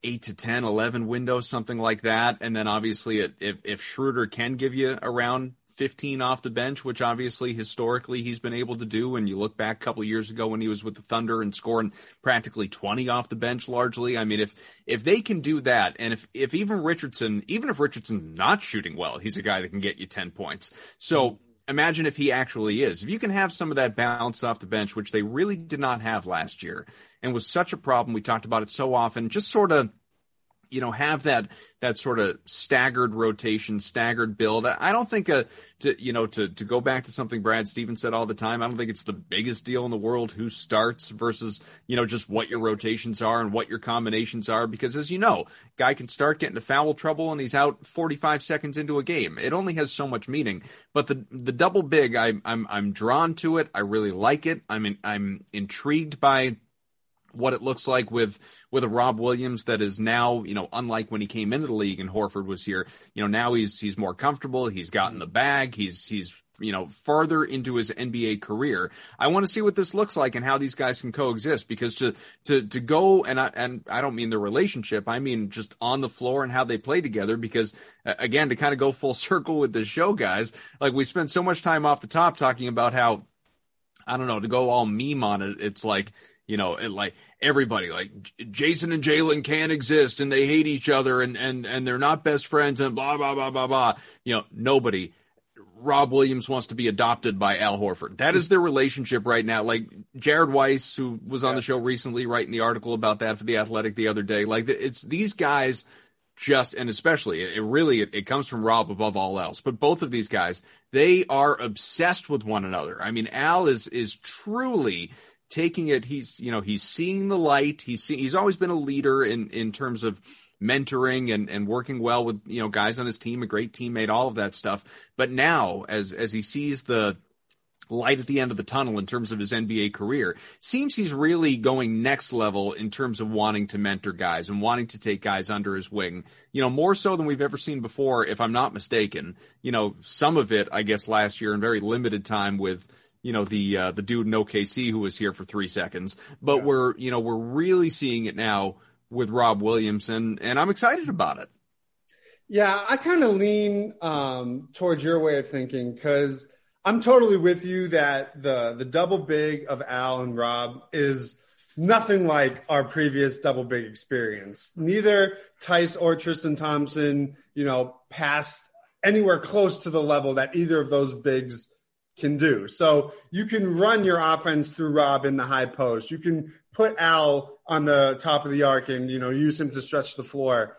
8 to 10, 11 window, something like that. And then obviously if, if Schroeder can give you around 15 off the bench, which obviously historically he's been able to do. And you look back a couple years ago when he was with the Thunder and scoring practically 20 off the bench largely. I mean, if, if they can do that, and if, if even Richardson, even if Richardson's not shooting well, he's a guy that can get you 10 points. So imagine if he actually is. If you can have some of that balance off the bench, which they really did not have last year, and was such a problem. We talked about it so often. Just sort of you know, have that that sort of staggered rotation, staggered build. I don't think a to you know to to go back to something Brad Stevens said all the time. I don't think it's the biggest deal in the world who starts versus you know just what your rotations are and what your combinations are because as you know, guy can start getting into foul trouble and he's out 45 seconds into a game. It only has so much meaning. But the the double big, I, I'm I'm drawn to it. I really like it. I'm in, I'm intrigued by what it looks like with with a Rob Williams that is now, you know, unlike when he came into the league and Horford was here, you know, now he's he's more comfortable, he's gotten the bag, he's he's you know, farther into his NBA career. I want to see what this looks like and how these guys can coexist because to to to go and I and I don't mean the relationship, I mean just on the floor and how they play together because again, to kind of go full [laughs] circle with the show guys, like we spent so much time off the top talking about how I don't know, to go all meme on it, it's like you know, it, like everybody, like Jayson and Jaylen can't exist and they hate each other and, and, and they're not best friends and blah, blah, blah, blah, blah. You know, nobody. Rob Williams wants to be adopted by Al Horford. That is their relationship right now. Like Jared Weiss, who was on the show recently, writing the article about that for the Athletic the other day. Like it's these guys just and especially it, really it, it, comes from Rob above all else. But both of these guys, they are obsessed with one another. I mean, Al is is truly taking it. He's you know he's seeing the light. He's see, he's always been a leader in in terms of mentoring and, and working well with you know guys on his team, a great teammate, all of that stuff. But now, as as he sees the light at the end of the tunnel in terms of his NBA career, seems he's really going next level in terms of wanting to mentor guys and wanting to take guys under his wing. You know, more so than we've ever seen before, if I'm not mistaken. You know, some of it, I guess, last year in very limited time with you know the uh, the dude in OKC who was here for three seconds, but yeah. we're you know we're really seeing it now with Rob Williamson, and I'm excited about it. Yeah, I kind of lean um, towards your way of thinking because I'm totally with you that the the double big of Al and Rob is nothing like our previous double big experience. Neither Theis or Tristan Thompson, you know, passed anywhere close to the level that either of those bigs can do. So you can run your offense through Rob in the high post. You can put Al on the top of the arc and you know use him to stretch the floor.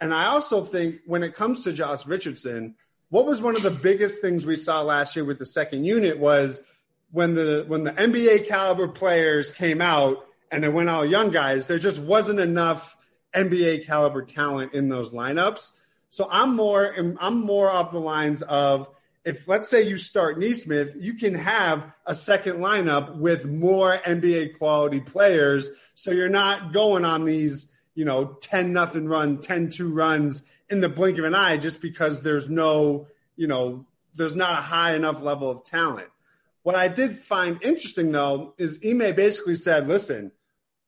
And I also think when it comes to Josh Richardson, what was one of the biggest things we saw last year with the second unit was when the when the NBA caliber players came out and they went all young guys, there just wasn't enough NBA caliber talent in those lineups. So I'm more I'm more off the lines of if let's say you start Nesmith, you can have a second lineup with more NBA quality players. So you're not going on these, you know, 10 nothing run, 10 2 runs in the blink of an eye just because there's no, you know, there's not a high enough level of talent. What I did find interesting though is Ime basically said, listen,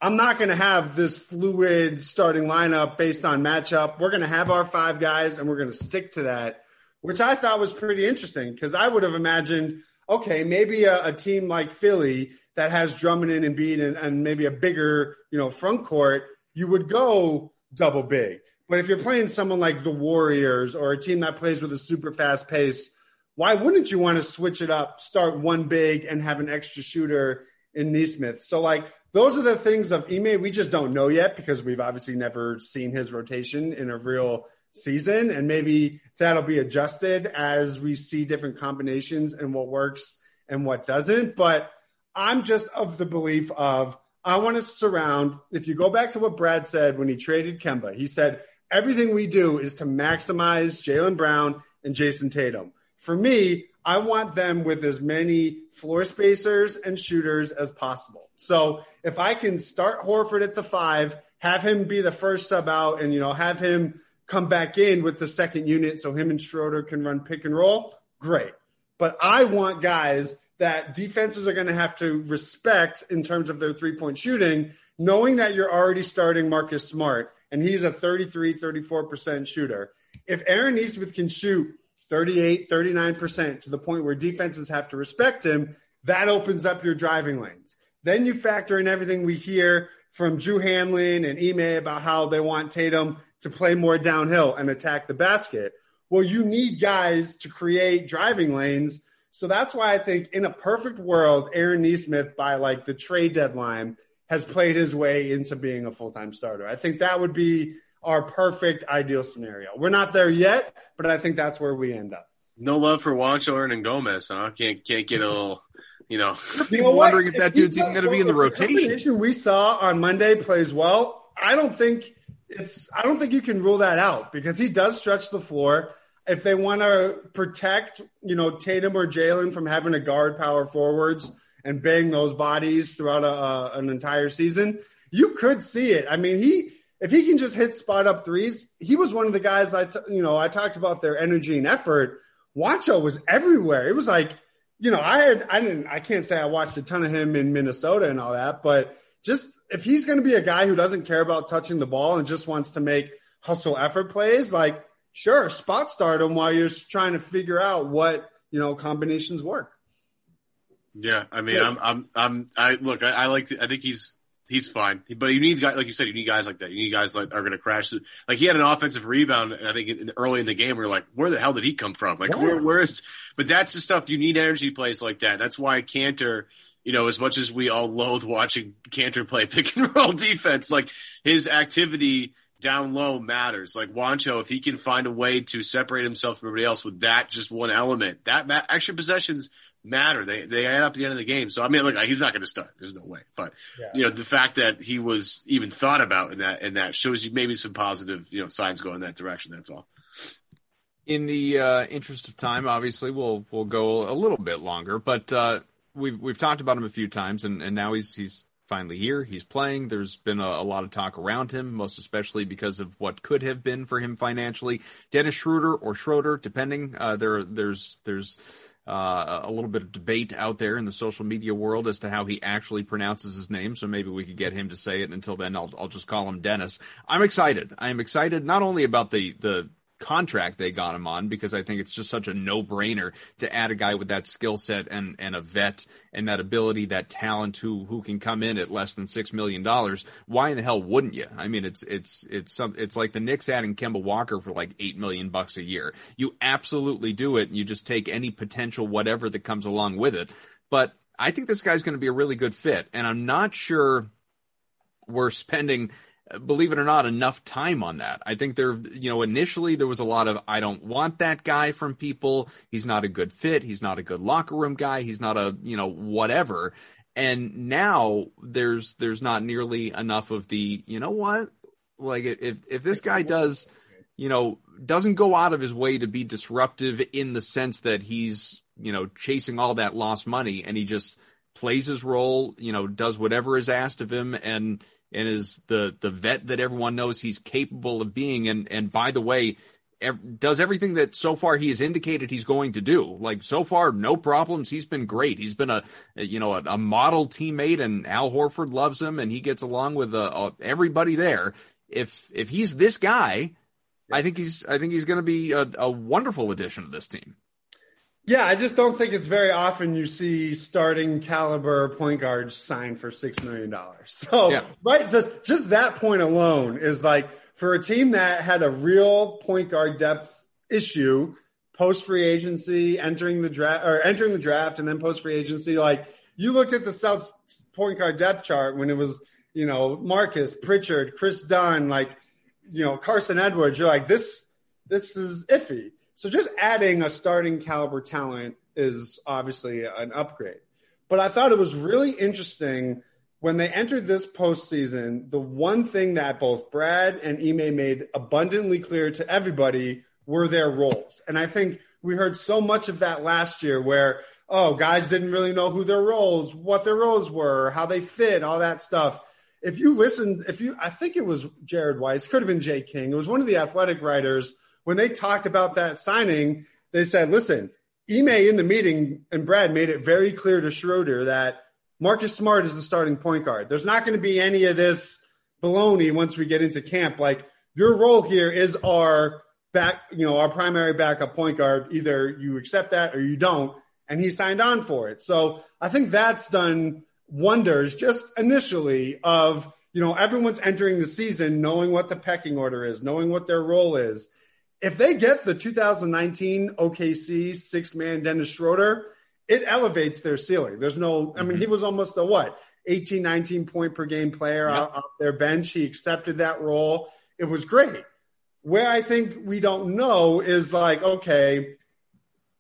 I'm not going to have this fluid starting lineup based on matchup. We're going to have our five guys and we're going to stick to that which I thought was pretty interesting because I would have imagined, okay, maybe a, a, team like Philly that has Drummond and Embiid and, and maybe a bigger, you know, front court, you would go double big. But if you're playing someone like the Warriors or a team that plays with a super fast pace, why wouldn't you want to switch it up, start one big and have an extra shooter in Nesmith? So like those are the things of Ime we just don't know yet because we've obviously never seen his rotation in a real season, and maybe that'll be adjusted as we see different combinations and what works and what doesn't. But I'm just of the belief of I want to surround. If you go back to what Brad said when he traded Kemba, he said everything we do is to maximize Jaylen Brown and Jayson Tatum. For me, I want them with as many floor spacers and shooters as possible. So if I can start Horford at the five, have him be the first sub out, and you know have him come back in with the second unit so him and Schroeder can run pick and roll, great. But I want guys that defenses are going to have to respect in terms of their three point shooting, knowing that you're already starting Marcus Smart and he's a 33, 34% shooter. If Aaron Nesmith can shoot 38, 39% to the point where defenses have to respect him, that opens up your driving lanes. Then you factor in everything we hear from Drew Hanlen and Ime about how they want Tatum to play more downhill and attack the basket. Well, you need guys to create driving lanes So that's why I think in a perfect world, Aaron Nesmith by like the trade deadline has played his way into being a full time starter. I think that would be our perfect ideal scenario. We're not there yet, but I think that's where we end up. No love for Juancho Gomez, huh? Can't can't get a little, you know. [laughs] You know wondering if, if that dude's even going to be in the rotation. We saw on Monday plays well. I don't think it's. I don't think you can rule that out because he does stretch the floor. If they want to protect, you know, Tatum or Jaylen from having to guard power forwards and bang those bodies throughout a, a, an entire season, you could see it. I mean, he if he can just hit spot up threes, he was one of the guys I, t- you know, I talked about their energy and effort. Juancho was everywhere. It was like, you know, I had, I didn't, I can't say I watched a ton of him in Minnesota and all that, but just if he's going to be a guy who doesn't care about touching the ball and just wants to make hustle effort plays, like, sure, spot start him while you're trying to figure out what, you know, combinations work. Yeah. I mean, yeah. I'm, I'm, I'm, I look, I, I like, to, I think he's, he's fine. But you need guys, like you said, you need guys like that. You need guys like are going to crash. Like he had an offensive rebound, I think in, early in the game, we are like, where the hell did he come from? Like, yeah. where, where is? But that's the stuff you need energy plays like that. That's why Kanter. You know, as much as we all loathe watching Kanter play [laughs] pick and roll defense, like his activity down low matters. Like Juancho, if he can find a way to separate himself from everybody else with that just one element, that ma- extra possessions matter. They they add up at the end of the game. So I mean, look, he's not going to start. There's no way. But yeah. you know, the fact that he was even thought about in that and that shows you maybe some positive you know signs going in that direction. That's all. In the uh, interest of time, obviously, we'll we'll go a little bit longer, but uh, we've we've talked about him a few times, and, and now he's he's finally here. He's playing. There's been a, a, lot of talk around him, most especially because of what could have been for him financially. Dennis Schroeder or Schroeder, depending. Uh, there, there's there's uh, a little bit of debate out there in the social media world as to how he actually pronounces his name. So maybe we could get him to say it. Until then, I'll, I'll just call him Dennis. I'm excited. I'm excited not only about the, the contract they got him on because I think it's just such a no brainer to add a guy with that skill set and, and a vet and that ability, that talent who, who can come in at less than six million dollars. Why in the hell wouldn't you? I mean, it's, it's, it's some, it's like the Knicks adding Kemba Walker for like eight million bucks a year. You absolutely do it and you just take any potential whatever that comes along with it. But I think this guy's going to be a really good fit and I'm not sure we're spending believe it or not, enough time on that. I think there, you know, initially there was a lot of, I don't want that guy from people. He's not a good fit. He's not a good locker room guy. He's not a, you know, whatever. And now there's, there's not nearly enough of the, you know what? Like if, if this guy does, you know, doesn't go out of his way to be disruptive in the sense that he's, you know, chasing all that lost money and he just plays his role, you know, does whatever is asked of him and, and is the the vet that everyone knows he's capable of being. And and by the way, ev- does everything that so far he has indicated he's going to do. Like so far, no problems. He's been great. He's been a, you know a, a model teammate, and Al Horford loves him, and he gets along with uh, uh, everybody there. If if he's this guy, I think he's I think he's going to be a, a wonderful addition to this team. Yeah, I just don't think it's very often you see starting caliber point guards signed for six million dollars. [laughs] So yeah. right, just just that point alone is like for a team that had a real point guard depth issue post free agency, entering the draft or entering the draft and then post free agency, like you looked at the South point guard depth chart when it was, you know, Marcus, Pritchard, Kris Dunn, like, you know, Carsen Edwards, you're like, this this is iffy. So just adding a starting caliber talent is obviously an upgrade. But I thought it was really interesting when they entered this postseason. The one thing that both Brad and Ime made abundantly clear to everybody were their roles. And I think we heard so much of that last year where, oh, guys didn't really know who their roles, what their roles were, how they fit, all that stuff. If you listened, if you, I think it was Jared Weiss, could have been Jay King. It was one of the athletic writers when they talked about that signing, they said, listen, Ime in the meeting and Brad made it very clear to Schroeder that Marcus Smart is the starting point guard. There's not going to be any of this baloney once we get into camp. Like your role here is our back, you know, our primary backup point guard. Either you accept that or you don't. And he signed on for it. So I think that's done wonders just initially of, you know, everyone's entering the season knowing what the pecking order is, knowing what their role is if they get the 2019 OKC six man Dennis Schroeder, it elevates their ceiling. There's no, I mean, mm-hmm. he was almost a what, 18, 19 point per game player yep. off their bench. He accepted that role. It was great. Where I think we don't know is like, okay,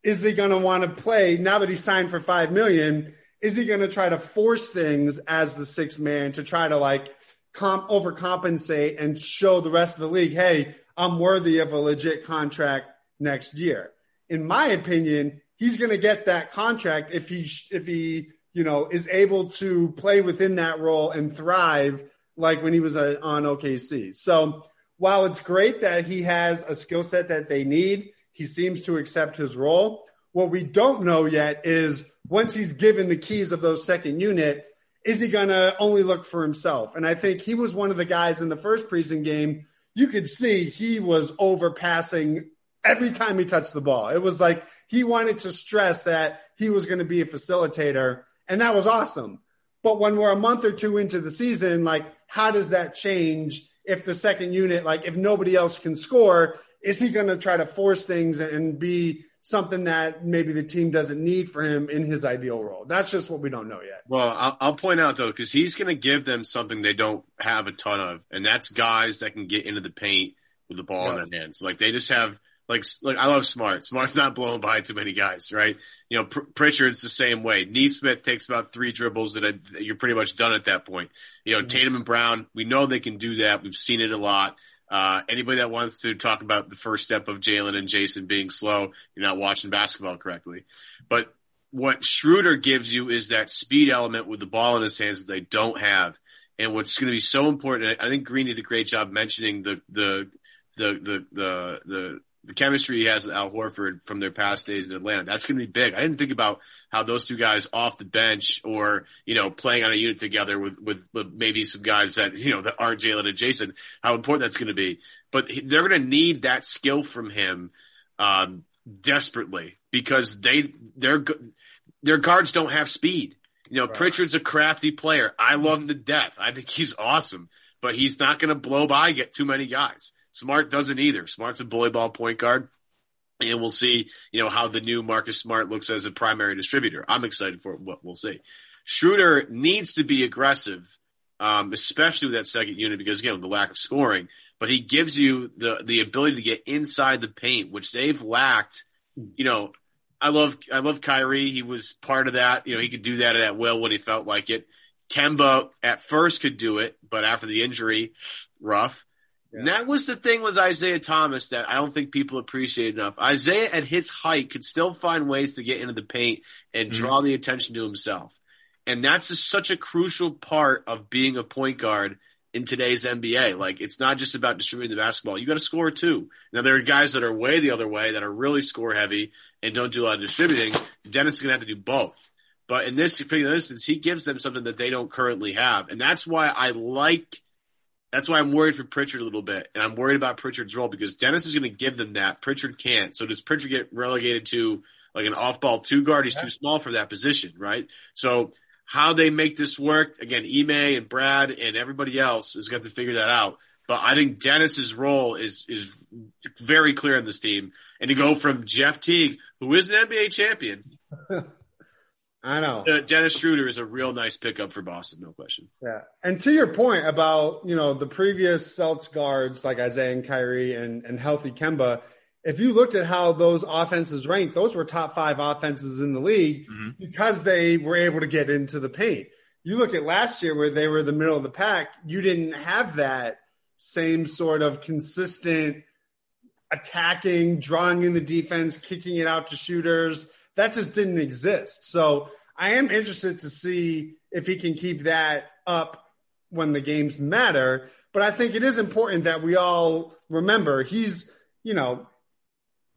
is he going to want to play now that he signed for five million? Is he going to try to force things as the sixth man to try to like comp overcompensate and show the rest of the league, hey, I'm worthy of a legit contract next year? In my opinion, he's going to get that contract if he if he you know is able to play within that role and thrive like when he was uh, on OKC. So while it's great that he has a skill set that they need, he seems to accept his role. What we don't know yet is once he's given the keys of those second unit, is he going to only look for himself? And I think he was one of the guys in the first preseason game. You could see he was overpassing every time he touched the ball. It was like he wanted to stress that he was going to be a facilitator, and that was awesome. But when we're a month or two into the season, like, how does that change if the second unit, like, if nobody else can score, is he going to try to force things and be something that maybe the team doesn't need for him in his ideal role? That's just what we don't know yet. Well, I'll, I'll point out though, because he's going to give them something they don't have a ton of, and that's guys that can get into the paint with the ball in their hands. Like they just have like like I love Smart. Smart's not blown by too many guys, right? You know, Pr- Pritchard's the same way. Nesmith takes about three dribbles that you're pretty much done at that point. You know, mm-hmm. Tatum and Brown, we know they can do that. We've seen it a lot. Uh, anybody that wants to talk about the first step of Jaylen and Jayson being slow, you're not watching basketball correctly. But what Schroeder gives you is that speed element with the ball in his hands that they don't have. And what's going to be so important, I think Green did a great job mentioning the, the, the, the, the, the the chemistry he has with Al Horford from their past days in Atlanta. That's going to be big. I didn't think about how those two guys off the bench or, you know, playing on a unit together with, with, with maybe some guys that, you know, that aren't Jaylen and Jayson, how important that's going to be. But they're going to need that skill from him, um, desperately because they, their, their guards don't have speed. You know, right. Pritchard's a crafty player. I love him to death. I think he's awesome, but he's not going to blow by, get too many guys. Smart doesn't either. Smart's a bully ball point guard. And we'll see, you know, how the new Marcus Smart looks as a primary distributor. I'm excited for what we'll see. Schroeder needs to be aggressive, um, especially with that second unit because again, the lack of scoring. But he gives you the the ability to get inside the paint, which they've lacked. You know, I love I love Kyrie. He was part of that. You know, he could do that at will when he felt like it. Kemba at first could do it, but after the injury, rough. Yeah. And that was the thing with Isaiah Thomas that I don't think people appreciate enough. Isaiah at his height could still find ways to get into the paint and mm-hmm. draw the attention to himself. And that's a, such a crucial part of being a point guard in today's NBA. Like it's not just about distributing the basketball. You got to score too. Now there are guys that are way the other way that are really score heavy and don't do a lot of distributing. Dennis is going to have to do both. But in this particular instance, he gives them something that they don't currently have. And that's why I like that's why I'm worried for Pritchard a little bit, and I'm worried about Pritchard's role because Dennis is going to give them that. Pritchard can't. So does Pritchard get relegated to like an off-ball two guard? He's yeah. too small for that position, right? So how they make this work again, Ime and Brad and everybody else has got to figure that out. But I think Dennis's role is is very clear in this team, and to go from Jeff Teague, who is an NBA champion. [laughs] I know. Uh, Dennis Schroeder is a real nice pickup for Boston, no question. Yeah. And to your point about, you know, the previous Celtics guards like Isaiah and Kyrie and, and healthy Kemba, if you looked at how those offenses ranked, those were top five offenses in the league mm-hmm. because they were able to get into the paint. You look at last year where they were the middle of the pack, you didn't have that same sort of consistent attacking, drawing in the defense, kicking it out to shooters that just didn't exist. So I am interested to see if he can keep that up when the games matter. But I think it is important that we all remember he's, you know,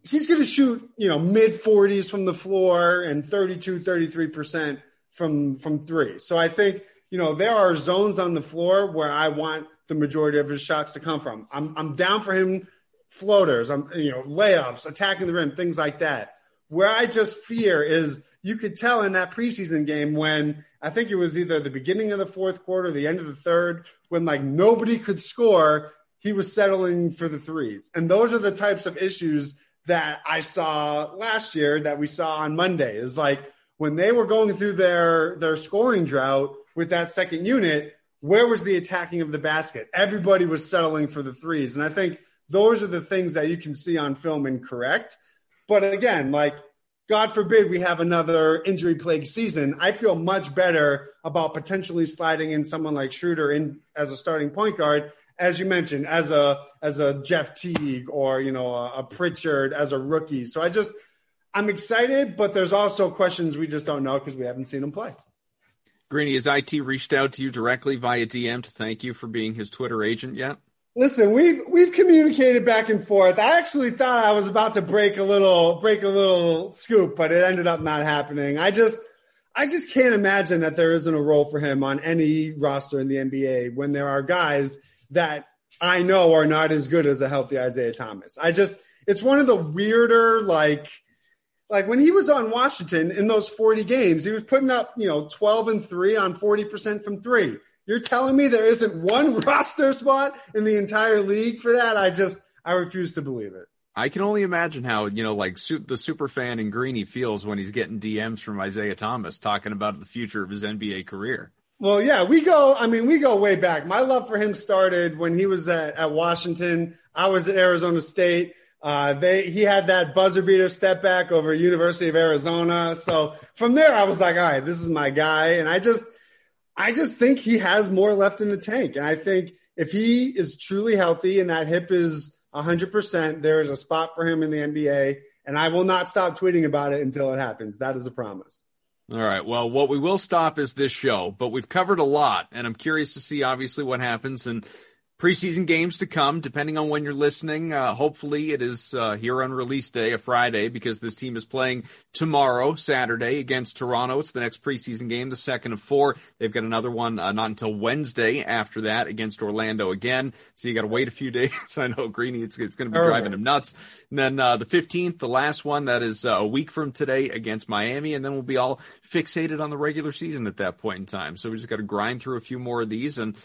he's going to shoot, you know, mid 40s from the floor and 32, 33% from, from three. So I think, you know, there are zones on the floor where I want the majority of his shots to come from. I'm, I'm down for him floaters, I'm, you know, layups, attacking the rim, things like that. Where I just fear is you could tell in that preseason game when I think it was either the beginning of the fourth quarter, the end of the third, when like nobody could score, he was settling for the threes. And those are the types of issues that I saw last year that we saw on Monday is like, when they were going through their their scoring drought with that second unit, where was the attacking of the basket? Everybody was settling for the threes. And I think those are the things that you can see on film and correct. But again, like, God forbid we have another injury plagued season. I feel much better about potentially sliding in someone like Schroeder in as a starting point guard, as you mentioned, as a as a Jeff Teague or you know a, a Pritchard as a rookie. So I just I'm excited, but there's also questions we just don't know because we haven't seen him play. Greeny, has IT reached out to you directly via DM to thank you for being his Twitter agent yet? Listen, we've we've communicated back and forth. I actually thought I was about to break a little break a little scoop, but it ended up not happening. I just I just can't imagine that there isn't a role for him on any roster in the NBA when there are guys that I know are not as good as a healthy Isaiah Thomas. I just it's one of the weirder like like when he was on Washington in those 40 games, he was putting up, you know, 12 and 3 on 40% from 3. You're telling me there isn't one [laughs] roster spot in the entire league for that? I just I refuse to believe it. I can only imagine how you know, like su- the super fan in Greeny feels when he's getting DMs from Isaiah Thomas talking about the future of his NBA career. Well, yeah, we go. I mean, we go way back. My love for him started when he was at, at Washington. I was at Arizona State. Uh, they he had that buzzer beater step back over University of Arizona. So from there, I was like, all right, this is my guy. And I just I just think he has more left in the tank. And I think if he is truly healthy and that hip is 100%, there is a spot for him in the NBA. And I will not stop tweeting about it until it happens. That is a promise. All right. Well, what we will stop is this show, but we've covered a lot, and I'm curious to see obviously what happens. And preseason games to come, depending on when you're listening. Uh, hopefully, it is uh, here on release day, a Friday, because this team is playing tomorrow, Saturday, against Toronto. It's the next preseason game, the second of four. They've got another one uh, not until Wednesday after that against Orlando again. So you got to wait a few [laughs] days. I know Greeny, it's, it's going to be driving him nuts. And then uh, the 15th, the last one, that is uh, a week from today against Miami, and then we'll be all fixated on the regular season at that point in time. So we just got to grind through a few more of these and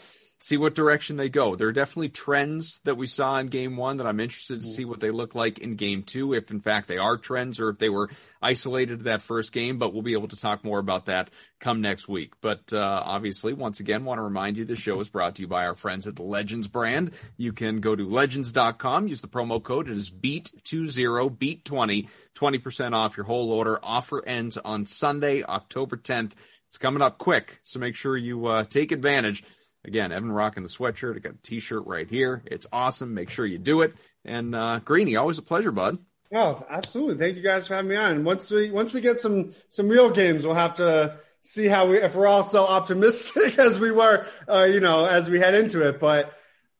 see what direction they go. There are definitely trends that we saw in game one that I'm interested to see what they look like in game two, if in fact they are trends or if they were isolated to that first game, but we'll be able to talk more about that come next week. But uh, obviously, once again, want to remind you the show is brought to you by our friends at the Legends brand. You can go to legends.com, use the promo code. It is BEAT20, BEAT20, 20% off your whole order. Offer ends on Sunday, October 10th. It's coming up quick, so make sure you uh, take advantage. Again, Evan rocking the sweatshirt. I got a t-shirt right here. It's awesome. Make sure you do it. And uh, Greeny, always a pleasure, bud. Oh, absolutely. Thank you guys for having me on. Once we once we get some some real games, we'll have to see how we if we're all so optimistic [laughs] as we were, uh, you know, as we head into it. But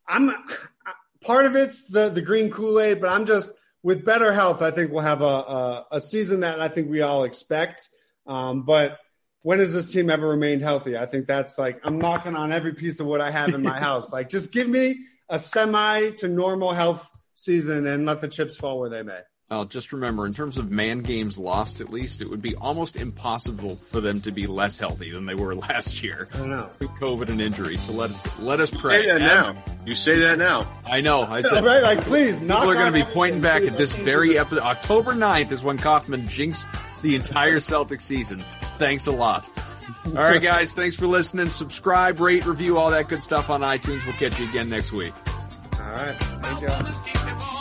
I'm part of it's the the green Kool Aid, but I'm just with better health. I think we'll have a a, a season that I think we all expect. Um, but when has this team ever remained healthy? I think that's like I'm knocking on every piece of what I have in my [laughs] house. Like just give me a semi to normal health season and let the chips fall where they may. Well, just remember, in terms of man games lost, at least it would be almost impossible for them to be less healthy than they were [laughs] last year. I know. COVID and injury. So let us let us pray. You say that now. You say that now. I know. I said [laughs] right. Like please, people are going to be pointing back at this very episode. October 9th is when Kaufman jinxed the entire Celtic season. Thanks a lot. All right, guys. Thanks for listening. Subscribe, rate, review, all that good stuff on iTunes. We'll catch you again next week. All right. Thank you.